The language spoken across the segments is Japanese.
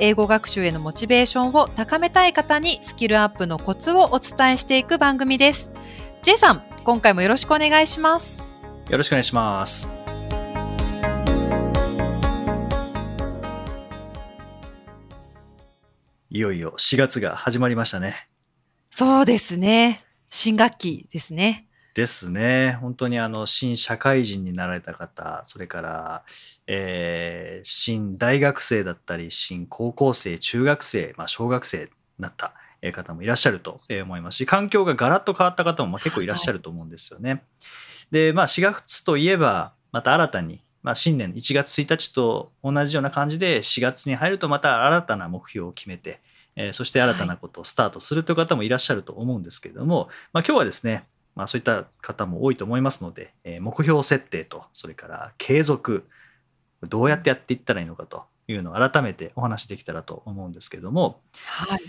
英語学習へのモチベーションを高めたい方にスキルアップのコツをお伝えしていく番組です。J さん、今回もよろしくお願いします。よろしくお願いしますいよいよ4月が始まりましたねそうですね。新学期ですね。ですね。本当にあの新社会人になられた方、それから、えー新大学生だったり、新高校生、中学生、まあ、小学生になったえー方もいらっしゃるとえー思いますし、環境がガラッと変わった方もまあ結構いらっしゃると思うんですよね。で、まあ、4月といえば、また新たに、まあ、新年1月1日と同じような感じで4月に入るとまた新たな目標を決めて、えーそして新たなことをスタートするという方もいらっしゃると思うんですけれども、まあ、今日はですね、まあ、そういった方も多いと思いますので、えー目標設定とそれから継続どうやってやっていったらいいのかというのを改めてお話しできたらと思うんですけれども。はい。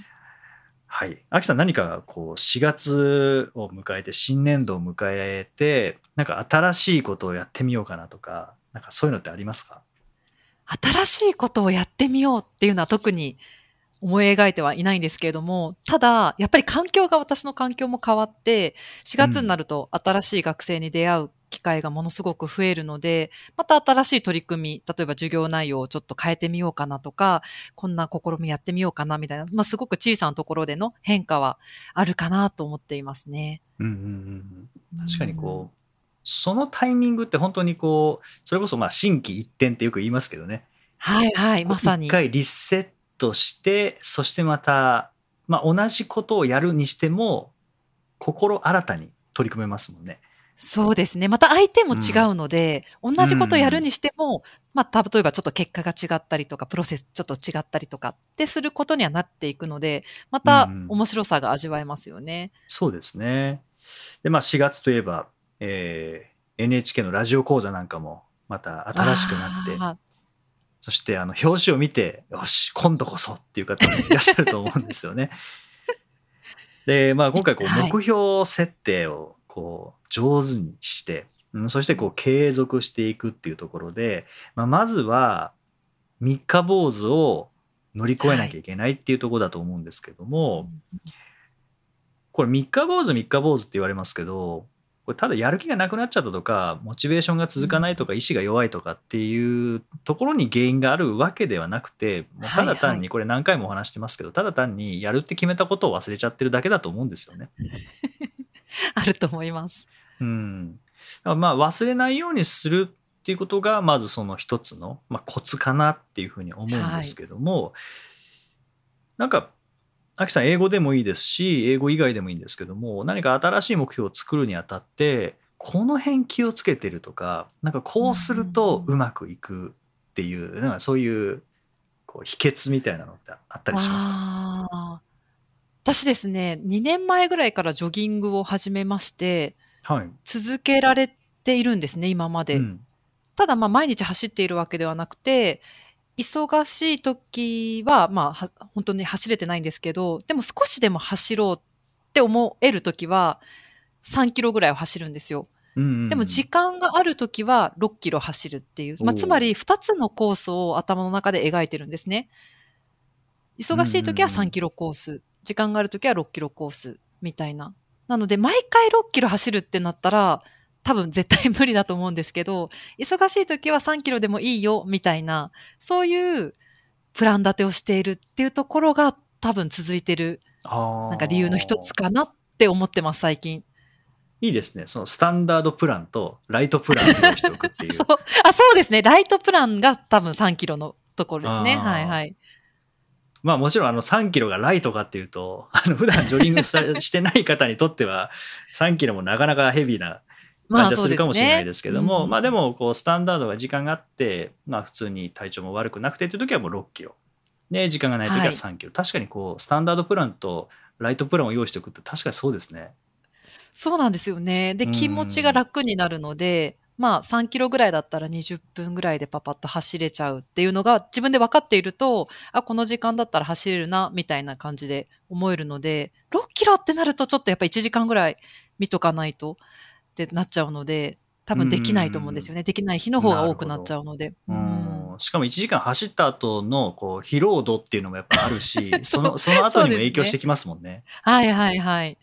はい。秋さん何かこう4月を迎えて新年度を迎えてなんか新しいことをやってみようかなとかなんかそういうのってありますか？新しいことをやってみようっていうのは特に思い描いてはいないんですけれども、ただ、やっぱり環境が私の環境も変わって、4月になると新しい学生に出会う機会がものすごく増えるので、また新しい取り組み、例えば授業内容をちょっと変えてみようかなとか、こんな試みやってみようかなみたいな、まあすごく小さなところでの変化はあるかなと思っていますね。うんうんうんうん確かにこうそのタイミングって本当にこうそれこそまあ心機一転ってよく言いますけどねはいはい、まさに一。回リセットしてそしてまた、まあ、同じことをやるにしても心新たに取り組めますもんね。そうですね。また相手も違うので、同じことをやるにしても、まあ、例えばちょっと結果が違ったりとか、プロセスちょっと違ったりとかってすることにはなっていくので、またうん面白さが味わえますよね。そうですね。でまあ4月といえば、えー NHK のラジオ講座なんかもまた新しくなってそしてあの表紙を見てよし今度こそっていう方もいらっしゃると思うんですよね。でまあ今回こうはい。目標設定をこう上手にして、うんそしてこう継続していくっていうところで、まあ、まずは三日坊主を乗り越えなきゃいけないっていうところだと思うんですけども、これ三日坊主三日坊主って言われますけどこれただやる気がなくなっちゃったとかモチベーションが続かないとか意志が弱いとかっていうところに原因があるわけではなくてもうただ単はいはいにこれ何回もお話してますけどただ単にやるって決めたことを忘れちゃってるだけだと思うんですよね。あると思います。うん、まあ忘れないようにするっていうことがまずその一つの、まあ、コツかなっていうふうに思うんですけども、なんかアキさん英語でもいいですし英語以外でもいいんですけども何か新しい目標を作るにあたってこの辺気をつけてるとかなんかこうするとうまくいくっていうなんかそういうこう秘訣みたいなのってあったりしますか？私ですね、2年前ぐらいからジョギングを始めまして、はい、続けられているんですね、今まで。うん。ただまあ毎日走っているわけではなくて、忙しい時はまあは本当に走れてないんですけど、でも少しでも走ろうって思える時は3キロぐらいを走るんですよ。うんうんでも時間がある時は6キロ走るっていう、まあ、つまり2つのコースを頭の中で描いてるんですね。忙しい時は3キロコース、時間がある時は6キロコースみたいな。なので毎回6キロ走るってなったら多分絶対無理だと思うんですけど、忙しい時は3キロでもいいよみたいな、そういうプラン立てをしているっていうところが多分続いてるなんか理由の一つかなって思ってます、最近。いいですね。そのスタンダードプランとライトプランを用意しておくっていう。そう。あ、そうですね。ライトプランが多分3キロのところですね。はいはい。まあもちろんあの3キロがライトかっていうと、あの普段ジョギングさ してない方にとっては3キロもなかなかヘビーな感じはするかもしれないですけども、まあでもこうスタンダードが時間があって、まあ普通に体調も悪くなくてという時はもう6キロ。で、時間がない時は3キロ。確かにこうスタンダードプランとライトプランを用意しておくって確かにそうですね。そうなんですよね。で、気持ちが楽になるので、まあ3キロぐらいだったら20分ぐらいでパパッと走れちゃうっていうのが自分で分かっていると、あ、この時間だったら走れるな、みたいな感じで思えるので、6キロってなるとちょっとやっぱ1時間ぐらい見とかないとってなっちゃうので、多分できないと思うんですよね。できない日の方が多くなっちゃうので。うん、しかも1時間走った後のこう疲労度っていうのもやっぱあるし、その、その後にも影響してきますもんね。はいはいはい。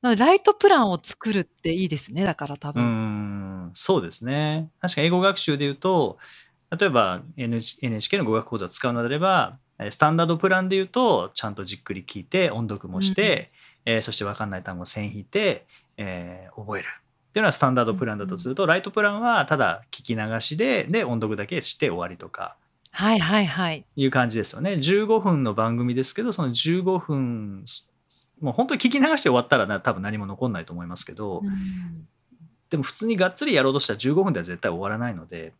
なので、ライトプランを作るっていいですね、だから多分。うん、そうですね。確か英語学習で言うと、例えば NHK の語学講座を使うのであれば、スタンダードプランで言うと、ちゃんとじっくり聞いて、音読もして、うん、えー、そして分かんない単語を線引いて、えー、覚える。っていうのはスタンダードプランだとすると、ライトプランはただ聞き流しで、で、音読だけして終わりとか。はいはいはい。いう感じですよね。15分の番組ですけど、その15分、もう本当に聞き流して終わったらな多分何も残んないと思いますけど、うん、でも普通にがっつりやろうとしたら15分では絶対終わらないので、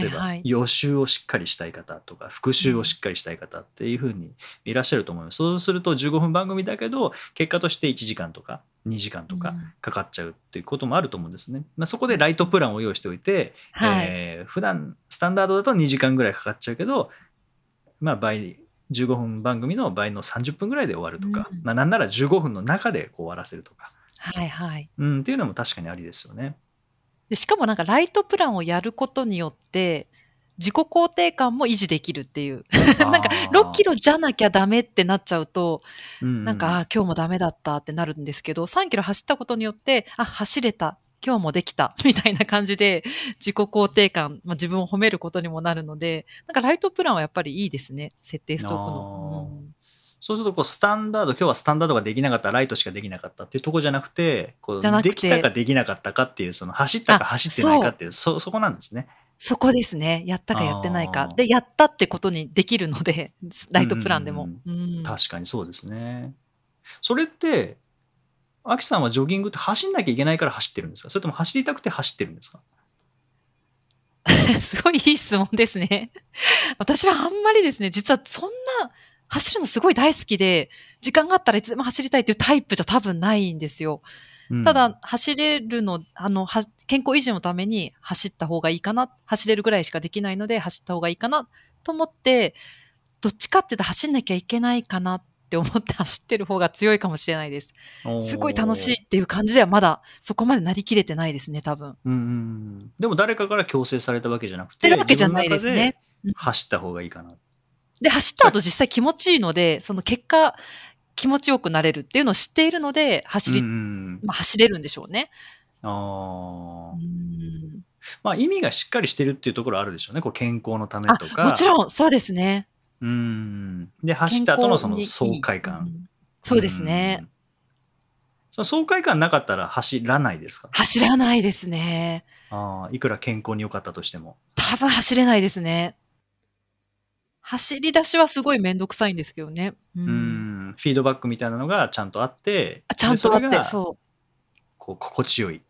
例えば予習をしっかりしたい方とか復習をしっかりしたい方っていうふうにいらっしゃると思います。そうすると15分番組だけど結果として1時間とか2時間とかかかっちゃうっていうこともあると思うんですね。まあ、そこでライトプランを用意しておいて、はい、えー、普段スタンダードだと2時間ぐらいかかっちゃうけど、まあ、倍15分番組の倍の30分ぐらいで終わるとか、うん、まあ、なんなら15分の中でこう終わらせるとか、はいはい。うん、っていうのも確かにありですよね。でしかもなんかライトプランをやることによって自己肯定感も維持できるっていう。なんか6キロじゃなきゃダメってなっちゃうと、うん、なんか、あ今日もダメだったってなるんですけど、3キロ走ったことによって、あ、走れた。今日もできた。みたいな感じで、自己肯定感、まあ、自分を褒めることにもなるので、なんかライトプランはやっぱりいいですね。設定しておくの。うんそうするとこうスタンダード今日はスタンダードができなかったライトしかできなかったっていうとこじゃなくてこうできたかできなかったかっていうその走ったか走ってないかっていうそそこなんですね。そこですね。やったかやってないか。で、やったってことにできるので、ライトプランでも。うん、確かにそうですね。それって、アキさんはジョギングって走んなきゃいけないから走ってるんですか？それとも走りたくて走ってるんですか？すごいいい質問ですね。私はあんまりですね、実はそんな走るのすごい大好きで、時間があったらいつでも走りたいっていうタイプじゃ多分ないんですよ。ただ、走れるの、あの、健康維持のために走った方がいいかな、走れるぐらいしかできないので走った方がいいかなと思って、どっちかっていうと走んなきゃいけないかなって思って 走ってる方が強いかもしれないです。すごい楽しいっていう感じではまだそこまでなりきれてないですね、多分。うん。でも誰かから強制されたわけじゃなくて、わけじゃないですね。走った方がいいかな。で、走った後実際気持ちいいので、その結果、気持ちよくなれるっていうのを知っているので、走り、まあ、走れるんでしょうね。ああ。まあ意味がしっかりしてるっていうところあるでしょうね。こう健康のためとか。もちろん、そうですね。うん。で、走った後のその爽快感。そうですね。その爽快感なかったら走らないですか？走らないですね。ああ、いくら健康に良かったとしても。多分走れないですね。走り出しはすごいめんどくさいんですけどね。うん、うんフィードバックみたいなのがちゃんとあって、あちゃんとあって、そう。こう心地よい。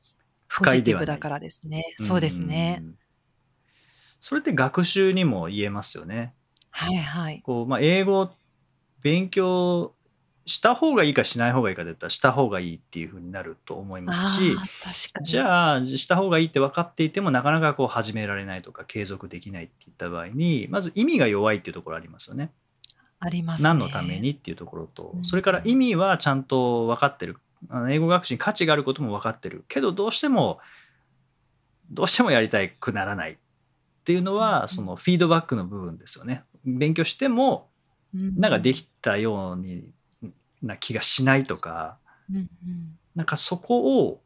不快ではない。ポジティブだからですね。そうですね。それって学習にも言えますよね。はいはい。こうまあ、英語勉強した方がいいかしない方がいいかで言ったらした方がいいっていうふうになると思いますしじゃあした方がいいって分かっていてもなかなかこう始められないとか継続できないっていった場合にまず意味が弱いっていうところありますよね。あります、ね、何のためにっていうところと、うん、それから意味はちゃんと分かってる英語学習に価値があることも分かってる。けどどうしてもどうしてもやりたくならないっていうのは、そのフィードバックの部分ですよね。勉強してもなんかできたようにな気がしないとか、なんかそこを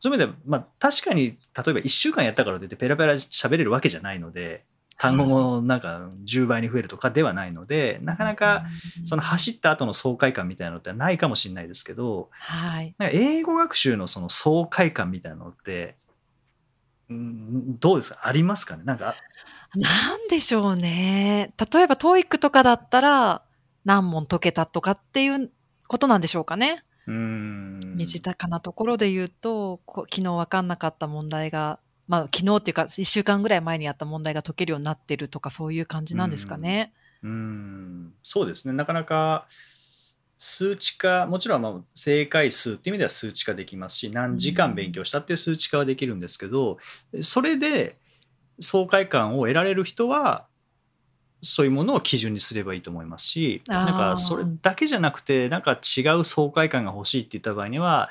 そういう意味では、まあ、確かに例えば1週間やったからといってペラペラ喋れるわけじゃないので単語もなんか10倍に増えるとかではないので、なかなかその走った後の爽快感みたいなのってないかもしれないですけど、はい、なんか英語学習のその爽快感みたいなのって、うん、どうですか？ありますかね？なんかなんでしょうね。例えば TOEIC とかだったら何問解けたとかっていうことなんでしょうかね。うん。身近なところで言うと、昨日分かんなかった問題が、まあ昨日っていうか1週間ぐらい前にやった問題が解けるようになってるとかそういう感じなんですかね。うんそうですね。なかなか数値化、もちろんまあ正解数っていう意味では数値化できますし、何時間勉強したっていう数値化はできるんですけど、それで爽快感を得られる人は、そういうものを基準にすればいいと思いますし、なんかそれだけじゃなくて、なんか違う爽快感が欲しいって言った場合には、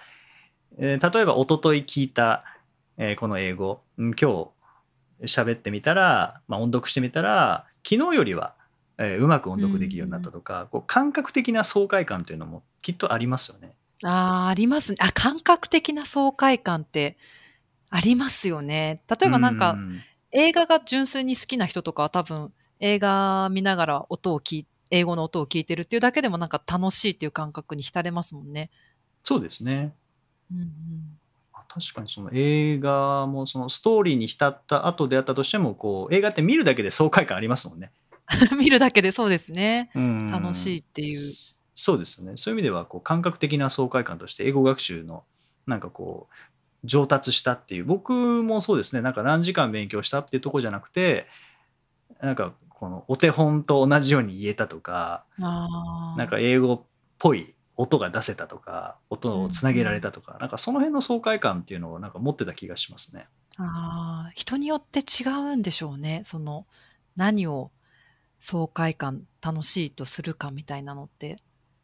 えー例えば一昨日聞いた、えーこの英語、うん今日喋ってみたら、まあ、音読してみたら、昨日よりは、えーうまく音読できるようになったとか、こう感覚的な爽快感というのもきっとありますよね。ああ、ありますね。あ、感覚的な爽快感ってありますよね。例えばなんか、うん映画が純粋に好きな人とかは多分、映画見ながら音を聞い、英語の音を聞いてるっていうだけでもなんか楽しいっていう感覚に浸れますもんね。そうですね。うんうん確かにその映画もそのストーリーに浸った後であったとしてもこう映画って見るだけで爽快感ありますもんね。見るだけでそうですね。うん楽しいっていう。そうですよね。そういう意味ではこう感覚的な爽快感として英語学習のなんかこう上達したっていう僕もそうですねなんか何時間勉強したっていうところじゃなくてなんかこのお手本と同じように言えたとか。なんか英語っぽい音が出せたとか音をつなげられたとか、なんかその辺の爽快感っていうのをなんか持ってた気がしますね。ああ、人によって違うんでしょうね。その、何を爽快感、楽しいとするかみたいなのって。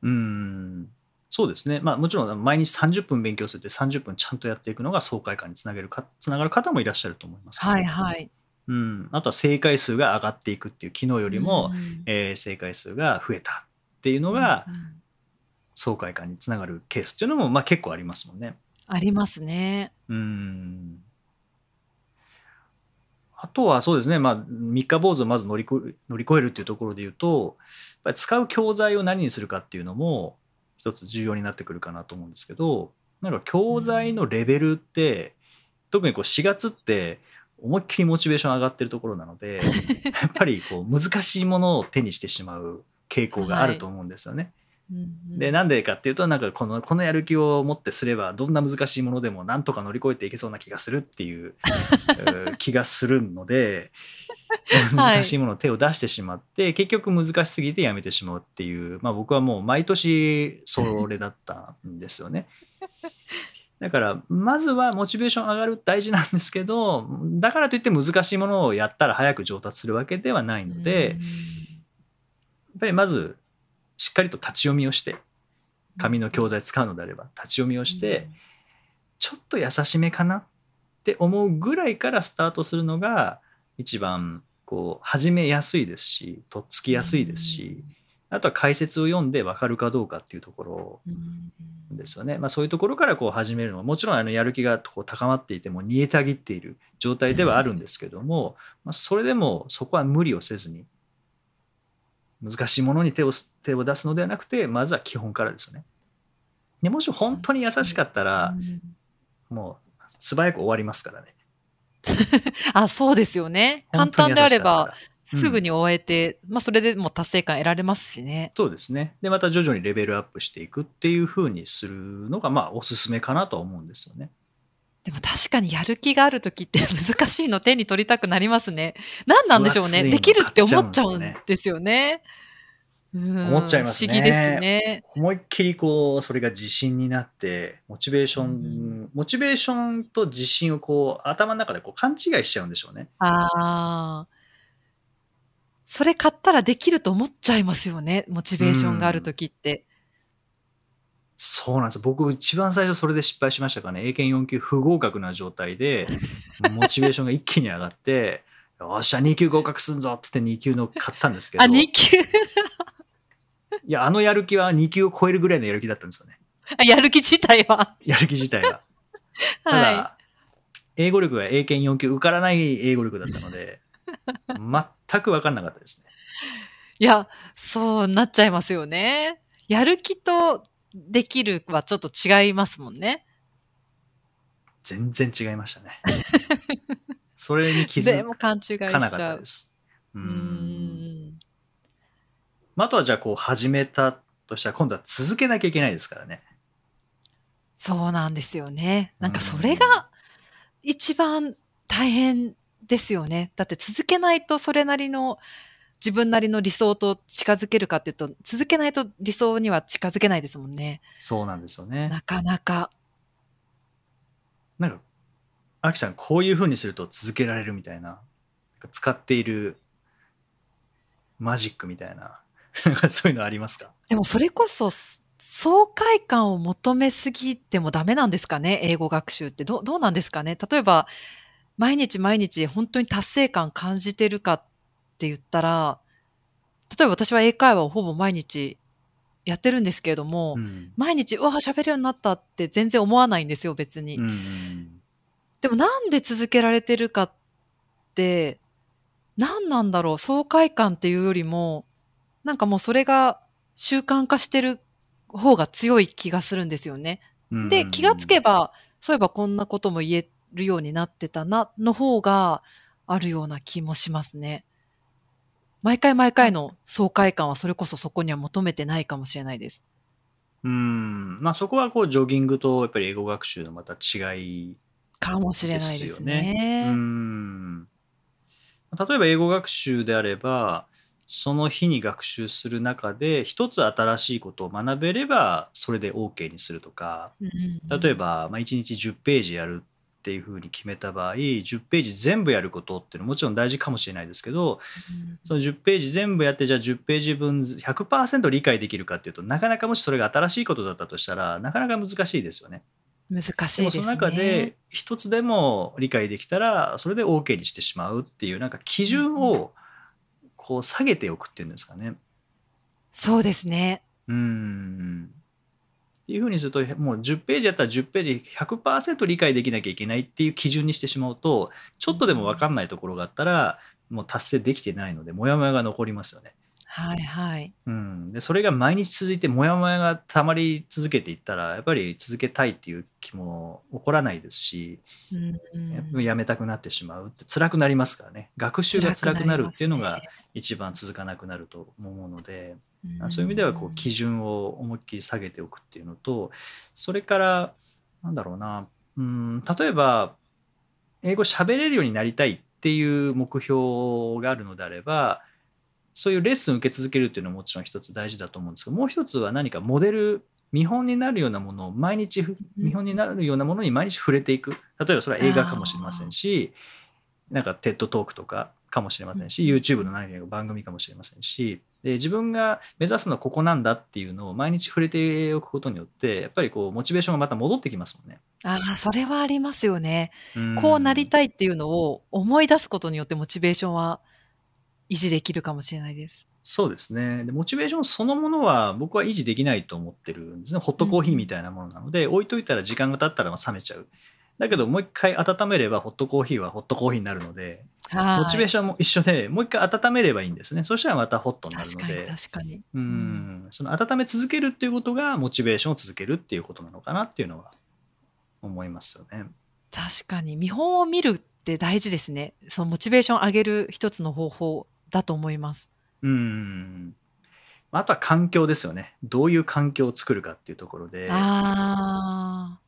うんそうですね、まあ、もちろん毎日30分勉強するって30分ちゃんとやっていくのが爽快感につなげるかつながる方もいらっしゃると思いますけどはいはい。うん、あとは正解数が上がっていくっていう昨日よりも、うんえー正解数が増えたっていうのがうん爽快感につながるケースっていうのも、まあ、結構ありますもんね。ありますね。うんあとはそうですね、まあ、三日坊主をまず乗り越え乗り越えるっていうところで言うと、やっぱり使う教材を何にするかっていうのも一つ重要になってくるかなと思うんですけど、なんか教材のレベルって、特にこう4月って思いっきりモチベーション上がってるところなので、やっぱりこう難しいものを手にしてしまう傾向があると思うんですよね。うんうんでなんでかっていうとなんかこのこのやる気を持ってすればどんな難しいものでもなんとか乗り越えていけそうな気がするっていう えー気がするのではい 難しいものを手を出してしまって、結局難しすぎてやめてしまうっていう、まあ、僕はもう毎年それだったんですよね。だからまずはモチベーション上がる大事なんですけどだからといって難しいものをやったら早く上達するわけではないので、やっぱりまずしっかりと立ち読みをして紙の教材使うのであれば立ち読みをして、ちょっと優しめかなって思うぐらいからスタートするのが一番こう始めやすいですしとっつきやすいですし、あとは解説を読んで分かるかどうかっていうところうんですよね、まあ、そういうところからこう始めるのはもちろんあのやる気がこう高まっていても煮えたぎっている状態ではあるんですけども、まあ、それでもそこは無理をせずに難しいものに手を手を出すのではなくてまずは基本からですよね。でもし本当に優しかったらうんもう素早く終わりますからね。あ、そうですよね。簡単であれば、すぐに終えて、まあ、それでもう達成感得られますしね。そうですね。でまた徐々にレベルアップしていくっていう風にするのがまあおすすめかなとは思うんですよね。でも確かにやる気がある時って 難しいの手に取りたくなりますね。何なんでしょうね。分厚いのできるって思っちゃうんですよね。うん思っちゃいますね不思議ですね。思いっきりこうそれが自信になってモチベーション、うんモチベーションと自信をこう頭の中でこう勘違いしちゃうんでしょうね。ああ。それ買ったらできると思っちゃいますよね。モチベーションがある時って。そうなんです僕一番最初それで失敗しましたからね英検4級不合格な状態で モチベーションが一気に上がってよっしゃ2級合格すんぞって言って2級の買ったんですけどあ、2級？いやあのやる気は2級を超えるぐらいのやる気だったんですよねあやる気自体は？やる気自体が。ただ、は英語力が英検4級受からない英語力だったので全く分かんなかったですね。い。いや、そうなっちゃいますよね。やる気とできるはちょっと違いますもんね。全然違いましたね。それに気づかなかったで。す。ううんあとはじゃあこう始めたとしたら今度は続けなきゃいけないですからね。そうなんですよね。なんかそれが一番大変ですよね。だって続けないとそれなりの自分なりの理想と近づけるかっていうと、続けないと理想には近づけないですもんね。そうなんですよね。なかなか。なんか、アキさん、こういう風にすると続けられるみたいな、使っているマジックみたいな、そういうのありますか？でもそれこそ、爽快感を求めすぎてもダメなんですかね？英語学習って。どどうなんですかね？例えば、毎日毎日本当に達成感感じてるかって言ったら、例えば私は英会話をほぼ毎日やってるんですけれども、うん。毎日、うわ、喋るようになったって全然思わないんですよ、別に。うんうんでもなんで続けられてるかって、何なんだろう、爽快感っていうよりも、なんかもうそれが習慣化してる方が強い気がするんですよね。うんで、気がつけば、そういえばこんなことも言えるようになってたな、の方があるような気もしますね。毎回毎回の爽快感はそれこそそこには求めてないかもしれないです。うん。まあそこはこう、ジョギングとやっぱり英語学習のまた違いかもしれないですね。うん例えば英語学習であればその日に学習する中で一つ新しいことを学べればそれで OK にするとかうんうん例えば、まあ、1日10ページやるっていうふうに決めた場合10ページ全部やることっていうのはもちろん大事かもしれないですけどその10ページ全部やってじゃあ10ページ分100%理解できるかっていうとなかなかもしそれが新しいことだったとしたらなかなか難しいですよね。難しいですね。その中で一つでも理解できたらそれで OK にしてしまうっていうなんか基準をこう下げておくっていうんですかね。そうですね。うんっていうふうにするともう10ページやったら10ページ100%理解できなきゃいけないっていう基準にしてしまうとちょっとでも分かんないところがあったらもう達成できてないのでモヤモヤが残りますよね。はいはい。うん、でそれが毎日続いてモヤモヤがたまり続けていったらやっぱり続けたいっていう気も起こらないですし、うんうんやめたくなってしまうって辛くなりますからね学習が辛くなるっていうのが一番続かなくなると思うので、そういう意味ではこう基準を思いっきり下げておくっていうのとそれからなんだろうなうん例えば英語喋れるようになりたいっていう目標があるのであればそういうレッスン受け続けるっていうのはもちろん一つ大事だと思うんですけどもう一つは何かモデル見本になるようなものを毎日ふ見本になるようなものに毎日触れていく。例えばそれは映画かもしれませんしなんか TED トークとかかもしれませんし YouTube の何か番組かもしれませんしで自分が目指すのはここなんだっていうのを毎日触れておくことによってやっぱりこうモチベーションがまた戻ってきますもんね。ああ、それはありますよね。んこうなりたいっていうのを思い出すことによってモチベーションは維持できるかもしれないです。そうですねでモチベーションそのものは僕は維持できないと思ってるんですねホットコーヒーみたいなものなので、置いといたら時間が経ったら冷めちゃうだけどもう一回温めればホットコーヒーはホットコーヒーになるのではい。モチベーションも一緒でもう一回温めればいいんですね。そしたらまたホットになる確かにので確かに。うん。その温め続けるっていうことがモチベーションを続けるっていうことなのかなっていうのは思いますよね。確かに。見本を見るって大事ですね。そのモチベーション上げる一つの方法だと思います。うん。あとは環境ですよね。どういう環境を作るかっていうところで。あ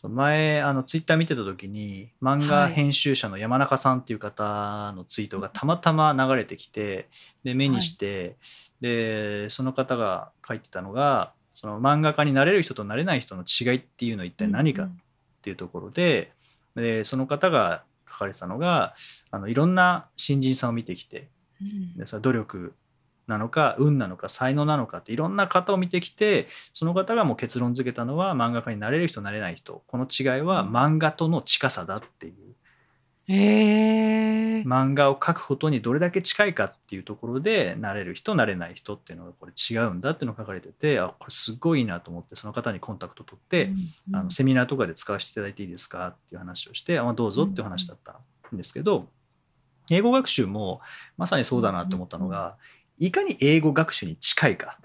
そう前あのツイッター見てた時に漫画編集者の山中さんっていう方のツイートがたまたま流れてきてで目にして、でその方が書いてたのがその漫画家になれる人となれない人の違いっていうのは一あ。体何かっうんていうところででその方が書かれてたのがあのいろんな新人さんを見てきてうんでそれは努力なのか運なのか才能なのかっていろんな方を見てきてその方がもう結論付けたのは漫画家になれる人なれない人。この違いはうん。漫画との近さだっていう。へえ。漫画を描くことにどれだけ近いかっていうところでなれる人なれない人っていうのがこれ違うんだっていうのが書かれててあこれすごいいいなと思ってその方にコンタクト取って、うんあのセミナーとかで使わせていただいていいですかっていう話をして、あまあ、どうぞっていう話だったんですけど、英語学習もまさにそうだなと思ったのが、いかに英語学習に近いか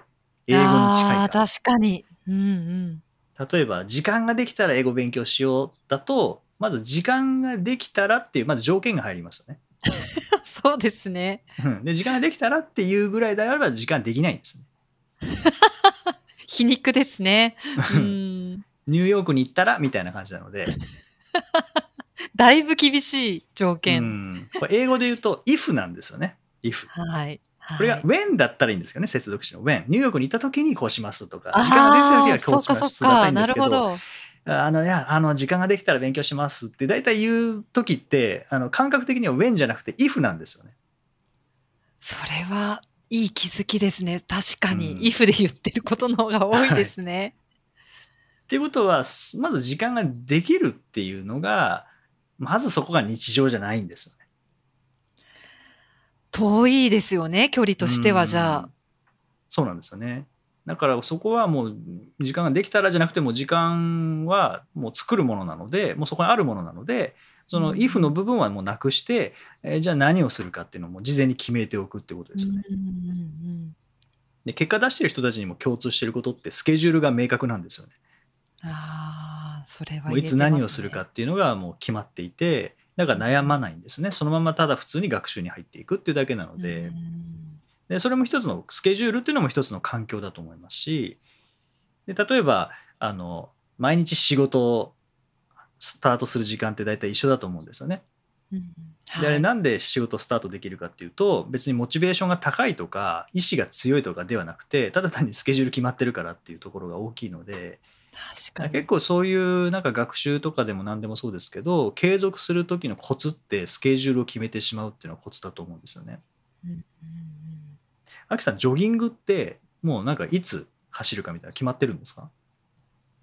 英語に近いか確かに。うんうん。例えば時間ができたら英語勉強しようだとまず時間ができたらっていうまず条件が入りますよね。そうですね。うんで時間ができたらっていうぐらいであれば時間できないんですね。皮肉ですね。うん。ニューヨークに行ったらみたいな感じなので、だいぶ厳しい条う件。英語で言うと if なんですよね。if。はい。はい、これが when だったらいいんですけどね、接続詞の when。ニューヨークに行った時にこうしますとか、時間ができた時はこうしそっかますだったらいいんでなるほすけど、ど。あの、いや、あの、時間ができたら勉強しますって大体言う時って、あの、感覚的には when じゃなくて if なんですよね。それはいい気づきですね。確かに、うん if で言ってることの方が多いですね。っていうことは、すまず時間ができるっていうのが、まずそこが日常じゃないんですよね。遠いですよね、距離としてはじゃうんそうなんですよね。だからそこはもう時間ができたらじゃなくてもう時間はもう作るものなのでもうそこにあるものなのでそのうん if の部分はもうなくして、えーじゃあ何をするかっていうのをもう事前に決めておくってことあ。ですよね。で結果出してる人たちにも共通してることってスケジュールが明確なんですよね。ああ、それはもういつ何をするかっていうのがもう決まっていてだから悩まないんですね。そのままただ普通に学習に入っていくっていうだけなので。でそれも一つのスケジュールっていうのも一つの環境だと思いますしで例えばあの毎日仕事をスタートする時間って大体一緒だと思うんですよね。であれはいなんで仕事スタートできるかっていうと別にモチベーションが高いとか意志が強いとかではなくてただ単にスケジュール決まってるからっていうところが大きいので確かに。結構そういうなんか学習とかでも何でもそうですけど継続する時のコツってスケジュールを決めてしまうっていうのがコツだと思うんですよね。うんうんうんアキさん、ジョギングって、もうなんかいつ走るかみたいな決まってるんですか？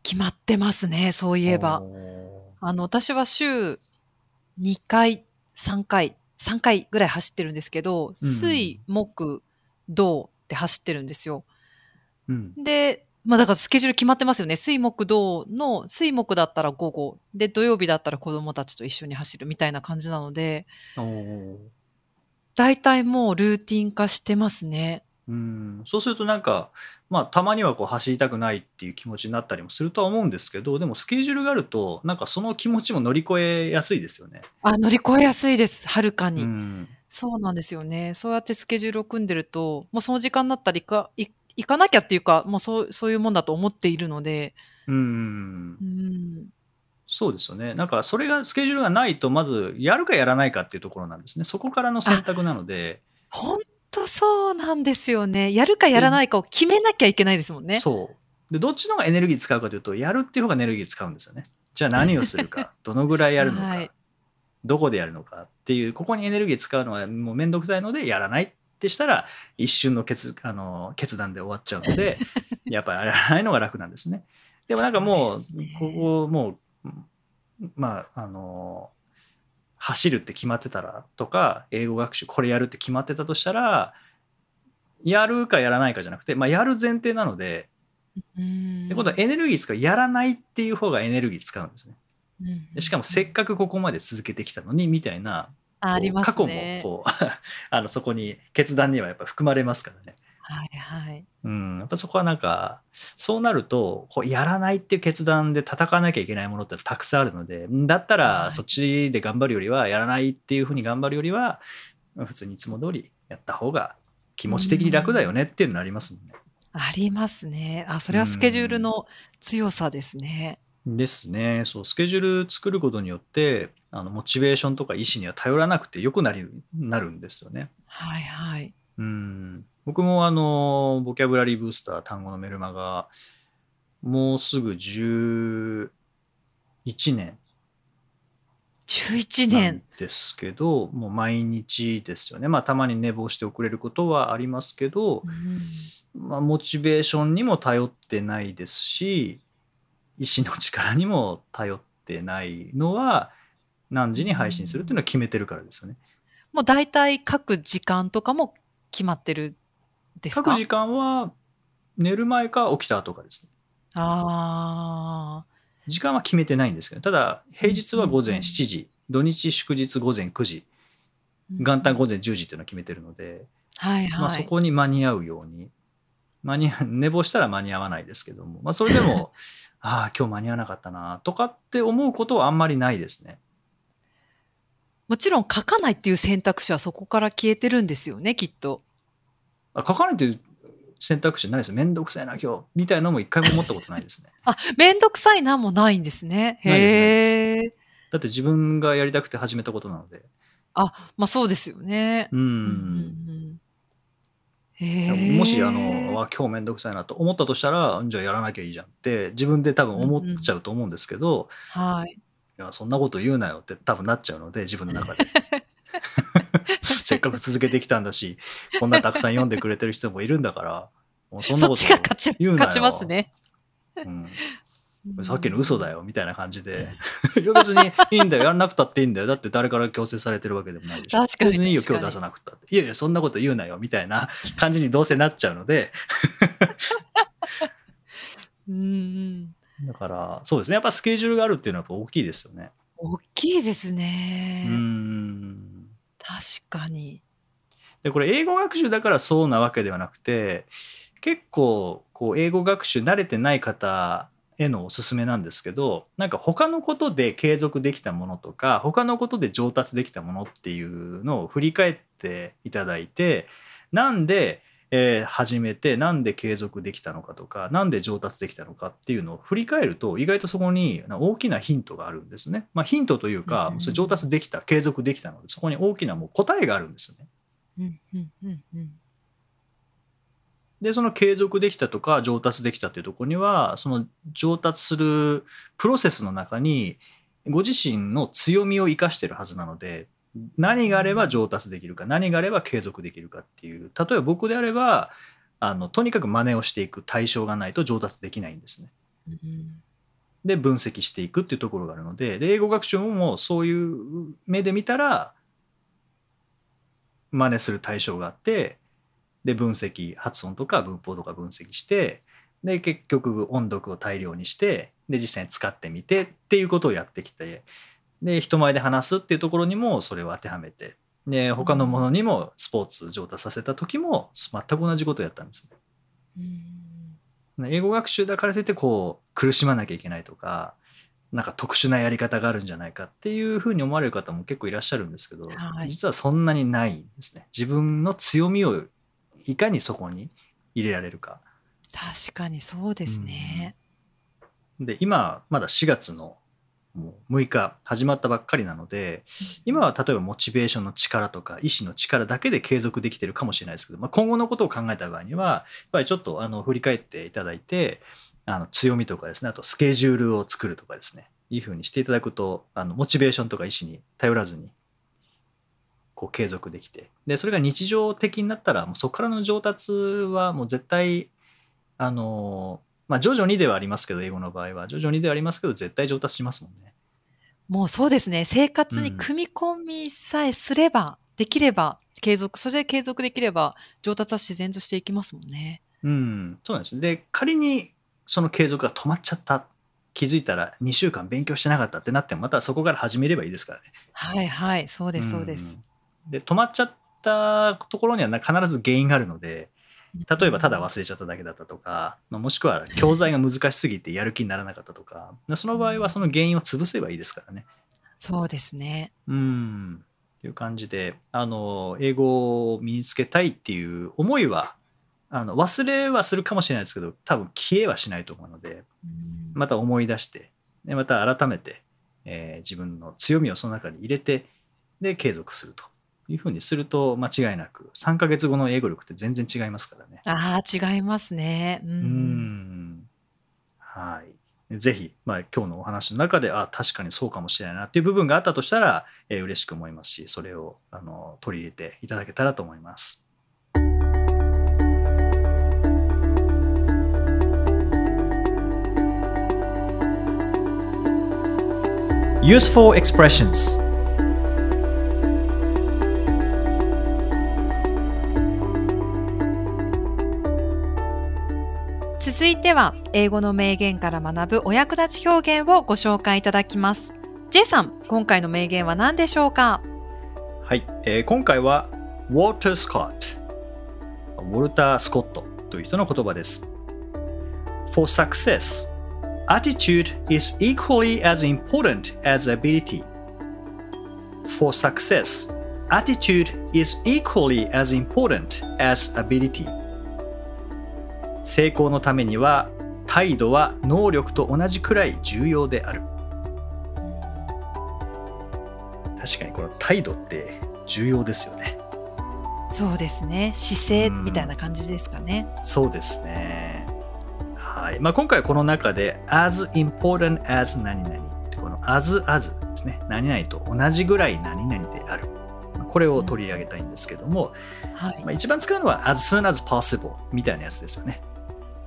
決まってますね、そういえば。おあの、私は週2回、3回、3回ぐらい走ってるんですけど、水、木、土って走ってるんですよ。ーうん。で、まあだからスケジュール決まってますよね。水木土の、水木だったら午後、で、土曜日だったら子供たちと一緒に走るみたいな感じなので、大体もうルーティン化してますね。うん、そうするとなんか、まあ、たまにはこう走りたくないっていう気持ちになったりもするとは思うんですけどでもスケジュールがあるとなんかその気持ちも乗り越えやすいですよね。あ、乗り越えやすいです。はるかうに。んそうなんですよね。そうやってスケジュールを組んでると、もうその時間になったら行か、い行かなきゃっていうか、もうそう、そういうもんだと思っているので、うんうん。そうですよね。なんかそれがスケジュールがないとまずやるかやらないかっていうところなんですね。そこからの選択なので、本当そうなんですよね。やるかやらないかを決めなきゃいけないですもんね。そう。で、どっちの方がエネルギー使うかというと、やるっていう方がエネルギー使うんですよね。じゃあ何をするか、どのぐらいやるのか、はいどこでやるのかっていう、ここにエネルギー使うのはもうめんどくさいので、やらないってしたら、一瞬の決あの決断で終わっちゃうので、やっぱりやらないのが楽なんですね。でもなんかもう、ねここもう、まあ、あの、走るって決まってたらとか、英語学習これやるって決まってたとしたら、やるかやらないかじゃなくて、まあ、やる前提なので、うんってことはエネルギー使う、やらないっていう方がエネルギー使うんですね。うんでしかもせっかくここまで続けてきたのにみたいな、あります過去もね。こう あのそこに決断にはやっぱ含まれますからね。はいはい。うん、やっぱそこはなんかそうなるとこうやらないっていう決断で戦わなきゃいけないものってたくさんあるのでだったはいらそっちで頑張るよりはやらないっていうふうに頑張るよりは普通にいつも通りやった方が気持ち的に楽だよねっていうのになりますもんね。ありますね。あ、それはスケジュールの強さですね。ですね。そう、スケジュール作ることによって、あのモチベーションとか意思には頼らなくてよくなりなるんですよね。はいはい。うん。僕もあの、ボキャブラリーブースター単語のメルマガ、もうすぐ11年11なん年。ですけど、もう毎日ですよね。まあ、たまに寝坊して遅れることはありますけど、うんまあ、モチベーションにも頼ってないですし意志の力にも頼ってないのは何時に配信するっていうのは決めてるからですよね。もう大体書く時間とかも決まってるですか？書く時間は寝る前か起きた後かですね。ああ。時間は決めてないんですけどただ平日は午前うん7時土日祝日午前9時元旦午前10時っていうのを決めてるので、はいはい。まあ、そこに間に合うように間に合寝坊したら間に合わないですけども、まあ、それでもああ今日間に合わなかったなとかって思うことはあんまりないですね。もちろん書かないっていう選択肢はそこから消えてるんですよね、きっと。あ書かないという選択肢ないですめんどくさいな今日みたいなのも一回も思ったことないですね。あ、めんどくさいなもないんですね。へえ。だって自分がやりたくて始めたことなのであ、まあそうですよね。うん。うんうんもしあのわ今日めんどくさいなと思ったとしたらじゃあやらなきゃいいじゃんって自分で多分思っちゃうと思うんですけど、はい。いやそんなこと言うなよって多分なっちゃうので自分の中で。せっかく続けてきたんだしこんなたくさん読んでくれてる人もいるんだからもうそんなそっことちが勝ち言うなよ勝ちますね。うん、さっきの嘘だよみたいな感じで。別にいいんだよやらなくたっていいんだよ。だって誰から強制されてるわけでもないでしょ。確かに別にいいよ今日出さなくたって。いやいやそんなこと言うなよみたいな感じにどうせなっちゃうので。うんうん。だからそうですね。やっぱスケジュールがあるっていうのは大きいですよね。大きいですね。うん。確かに。でこれ英語学習だからそうなわけではなくて結構こう英語学習慣れてない方へのおすすめなんですけどなんか他のことで継続できたものとか他のことで上達できたものっていうのを振り返っていただいてなんで、えー始めてなんで継続できたのかとかなんで上達できたのかっていうのを振り返ると意外とそこに大きなヒントがあるんですね。まあ、ヒントというかうんそれ上達できた継続できたのでそこに大きなもう答えがあるんですよね。うんうんうんうん。でその継続できたとか上達できたというところにはその上達するプロセスの中にご自身の強みを生かしてるはずなので何があれば上達できるか何があれば継続できるかっていう例えば僕であればあのとにかく真似をしていく対象がないと上達できないんですね。うんで分析していくっていうところがあるのでで英語学習もそういう目で見たら真似する対象があってで分析発音とか文法とか分析してで結局音読を大量にしてで実際に使ってみてっていうことをやってきてで人前で話すっていうところにもそれを当てはめてで他のものにもスポーツ上達させた時も全く同じことをやったんです英語学習だからといってこう苦しまなきゃいけないとかなんか特殊なやり方があるんじゃないかっていうふうに思われる方も結構いらっしゃるんですけど、はい。実はそんなにないんですね。自分の強みをいかにそこに入れられるか。確かにそうですね。で今まだ4月のもう6日始まったばっかりなので今は例えばモチベーションの力とか意志の力だけで継続できてるかもしれないですけど、まあ、今後のことを考えた場合にはやっぱりちょっとあの振り返っていただいてあの強みとかですねあとスケジュールを作るとかですねいいふうにしていただくとあのモチベーションとか意志に頼らずにこう継続できてでそれが日常的になったらもうそこからの上達はもう絶対あのまあ徐々にではありますけど英語の場合は徐々にではありますけど絶対上達しますもんね。もうそうですね。生活に組み込みさえすれば、できれば継続、それで継続できれば上達は自然としていきますもんね。うん、そうなんです。で、仮にその継続が止まっちゃった、気づいたら2週間勉強してなかったってなっても、またそこから始めればいいですからね。はいはい、そうです、そうです。うん。で、止まっちゃったところにはな必ず原因があるので、例えばただ忘れちゃっただけだったとか、まあもしくは教材が難しすぎてやる気にならなかったとか、その場合はその原因を潰せばいいですからね。そうですね。うん。っていう感じで、あの、英語を身につけたいっていう思いは、あの忘れはするかもしれないですけど、多分消えはしないと思うので、うんまた思い出して、でまた改めて、えー自分の強みをその中に入れて、で、継続するというふうにすると、間違いなく、3ヶ月後の英語力って全然違いますからね。ああ、違いますね。う。うんん。はい。ぜひ、まあ、今日のお話の中で、あ、確かにそうかもしれないなっていう部分があったとしたら、えー嬉しく思いますし、それをあの取り入れていただけたらと思います。Useful expressions いては、英語の名言から学ぶお役立ち表現をご紹介いただきます。J さん、今回の名言は何でしょうかはい、えー今回はウォルター・スコットウォルター・スコットという人の言葉です For success, attitude is equally as important as ability For success, attitude is equally as important as ability 成功のためには態度は能力と同じくらい重要である確かにこの態度って重要ですよね。そうですね。姿勢みたいな感じですかね。そうですね。はい。まあ、今回この中で as important as 何々ってこの as as ですね。何々と同じぐらい何々である。これを取り上げたいんですけども、はいまあ、一番使うのは as soon as possible みたいなやつですよね。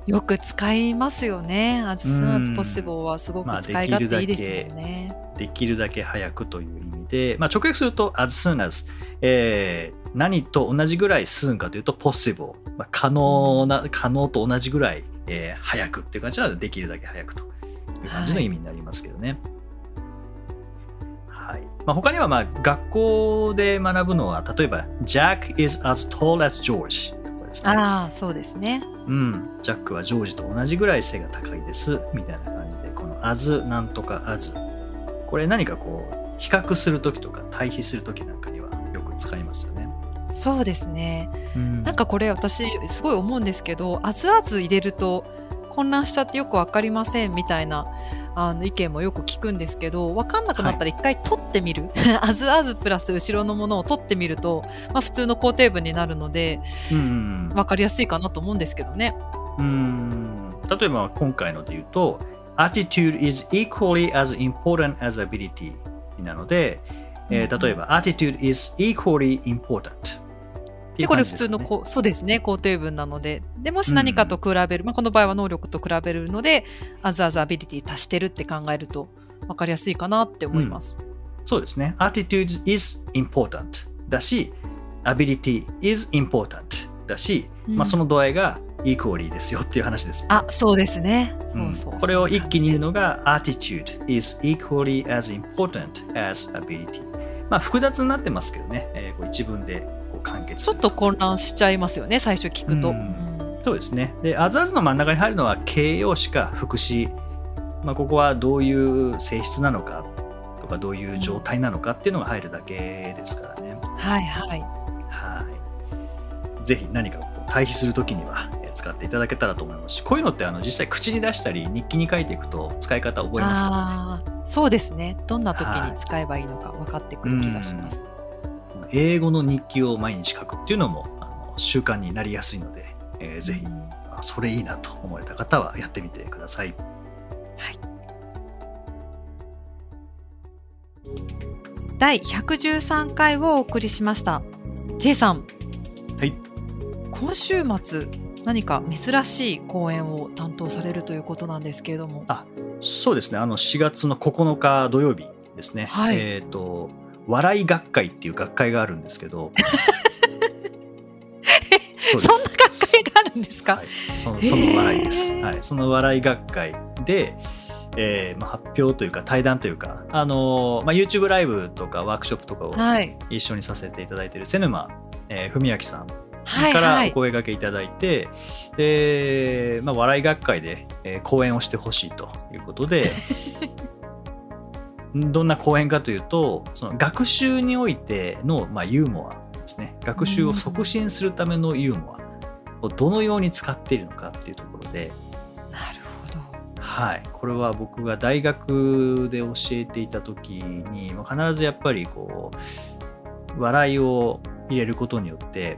よく使いますよね。as soon as うん。possible はすごまあく使い勝手いいですできるだけもんね。できるだけ早くという意味で、まあ、直訳すると as soon as、えー何と同じぐらい soon かというと possible、まあ、可能な可能と同じぐらい、えー早くっていう感じなのでできるだけ早くという感じの意味になりますけどね。はい。まあ、他にはまあ学校で学ぶのは例えば Jack is as tall as George ですね。ああ、そうですね。うん、ジャックはジョージと同じぐらい背が高いですみたいな感じでこの as なんとか as これ何かこう比較するときとか対比するときなんかにはよく使いますよね。そうですね。うんなんかこれ私すごい思うんですけど、あずあず入れると混乱しちゃってよくわかりませんみたいなあの意見もよく聞くんですけど、わかんなくなったら一回取ってみる。あずあずプラス後ろのものを取ってみると、まあ普通の肯定文になるので、うんわかりやすいかなと思うんですけどね。うん。例えば今回ので言うと attitude is equally as important as ability なので、えーうん。例えば attitude is equally important で、これ普通のこう、そうですね、肯定文なので。で、もし何かと比べる、まあこの場合は能力と比べるので、あずあずアビリティ足してるって考えると、わかりやすいかなって思います。そうですね。attitude is important だし、ability is important だし、うんまあ、その度合いが equally ですよっていう話です。あ、そうですね。これを一気に言うの。のが attitude is equally as important as ability。まあ複雑になってますけどね、えーこう一文で完結ちょっと混乱しちゃいますよね、最初聞くと。うんうんそうですね。で、あずあずの真ん中に入るのは形容詞か副詞。まあ、ここはどういう性質なのかとか、どういう状態なのかっていうのが入るだけですからね。はいはい。はい。ぜひ何か対比するときにはえー使っていただけたらと思いますし、こういうのってあの実際口に出したり日記に書いていくと使い方覚えますか？らね。そうですね。どんな時に使えばいいのか分かってくる気がします。英語の日記を毎日書くっていうのもあの習慣になりやすいので、えーぜひ、うんあそれいいなと思われた方はやってみてください。第113回をお送りしました。J さん。はい。今週末、何か珍しい講演を担当されるということなんですけれども。あそうですね、あの4月の9日土曜日ですね。はいえっ、と、笑い学会っていう学会があるんですけど、そんな学会があるんですか、はい、そその笑いです、はい。その笑い学会で、えーまあ、発表というか対談というか、あのーまあ、YouTube ライブとかワークショップとかをはい。一緒にさせていただいている瀬沼、えー文明さんはいからおはい。声掛けいただいて、でまあ、笑い学会で、えー講演をしてほしいということで どんな講演かというとその学習においての、まあ、ユーモアですね学習を促進するためのユーモアをどのように使っているのかっていうところで、なるほど。はい、これは僕が大学で教えていた時にまあ必ずやっぱりこう笑いを入れることによって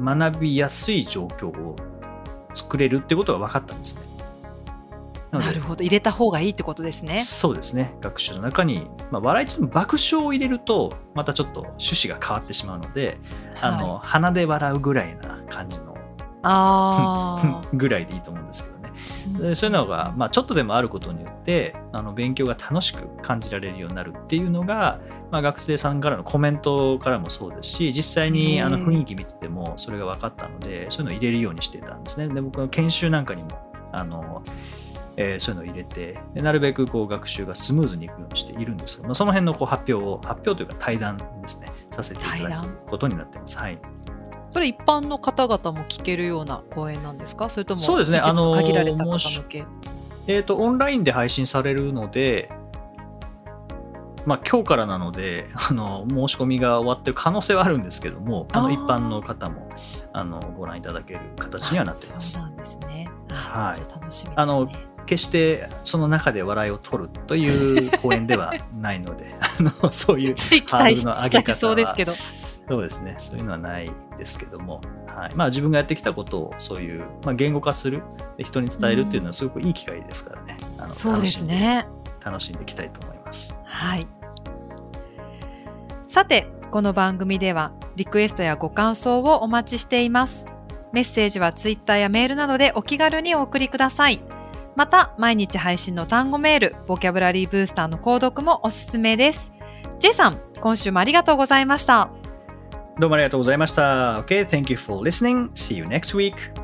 学びやすい状況を作れるってことが分かったんですね。なるほど。入れた方がいいってことですね。そうですね学習の中に、まあ、笑いというのも爆笑を入れるとまたちょっと趣旨が変わってしまうので、あのはい、鼻で笑うぐらいな感じのあ ぐらいでいいと思うんですけどね。ーでそういうのが、まあ、ちょっとでもあることによってあの勉強が楽しく感じられるようになるっていうのが、まあ、学生さんからのコメントからもそうですし実際にうんあの雰囲気見ててもそれが分かったのでそういうのを入れるようにしてたんですね。で僕の研修なんかにもあの、えーそういうのを入れてでなるべくこう学習がスムーズにいくようにしているんですが、まあ、その辺のこう発表を発表というか対談ですねさせていただくことになってます。はいそれ一般の方々も聞けるような講演なんですか？それともそうですねあの限られた方向け、えー、とオンラインで配信されるので、まあ、今日からなのであの申し込みが終わってる可能性はあるんですけどもあの一般の方もあのご覧いただける形にはなっていますあそう。なんですね。あはい楽しみですね。あの決してその中で笑いを取るという公演ではないので あのそういうつい期待しちゃいそうですけど。そうですねそういうのはないですけども、はいまあ、自分がやってきたことをそういう、まあ、言語化する人に伝えるっていうのはすごくいい機会ですからね、あのそうですね楽しんでいきたいと思います。はいさてこの番組ではリクエストやご感想をお待ちしています。メッセージはツイッターやメールなどでお気軽にお送りください。また、毎日配信の単語メール、ボキャブラリーブースターの購読もおすすめです。J さん、今週もありがとうございました。どうもありがとうございました。Okay, thank you for listening. See you next week.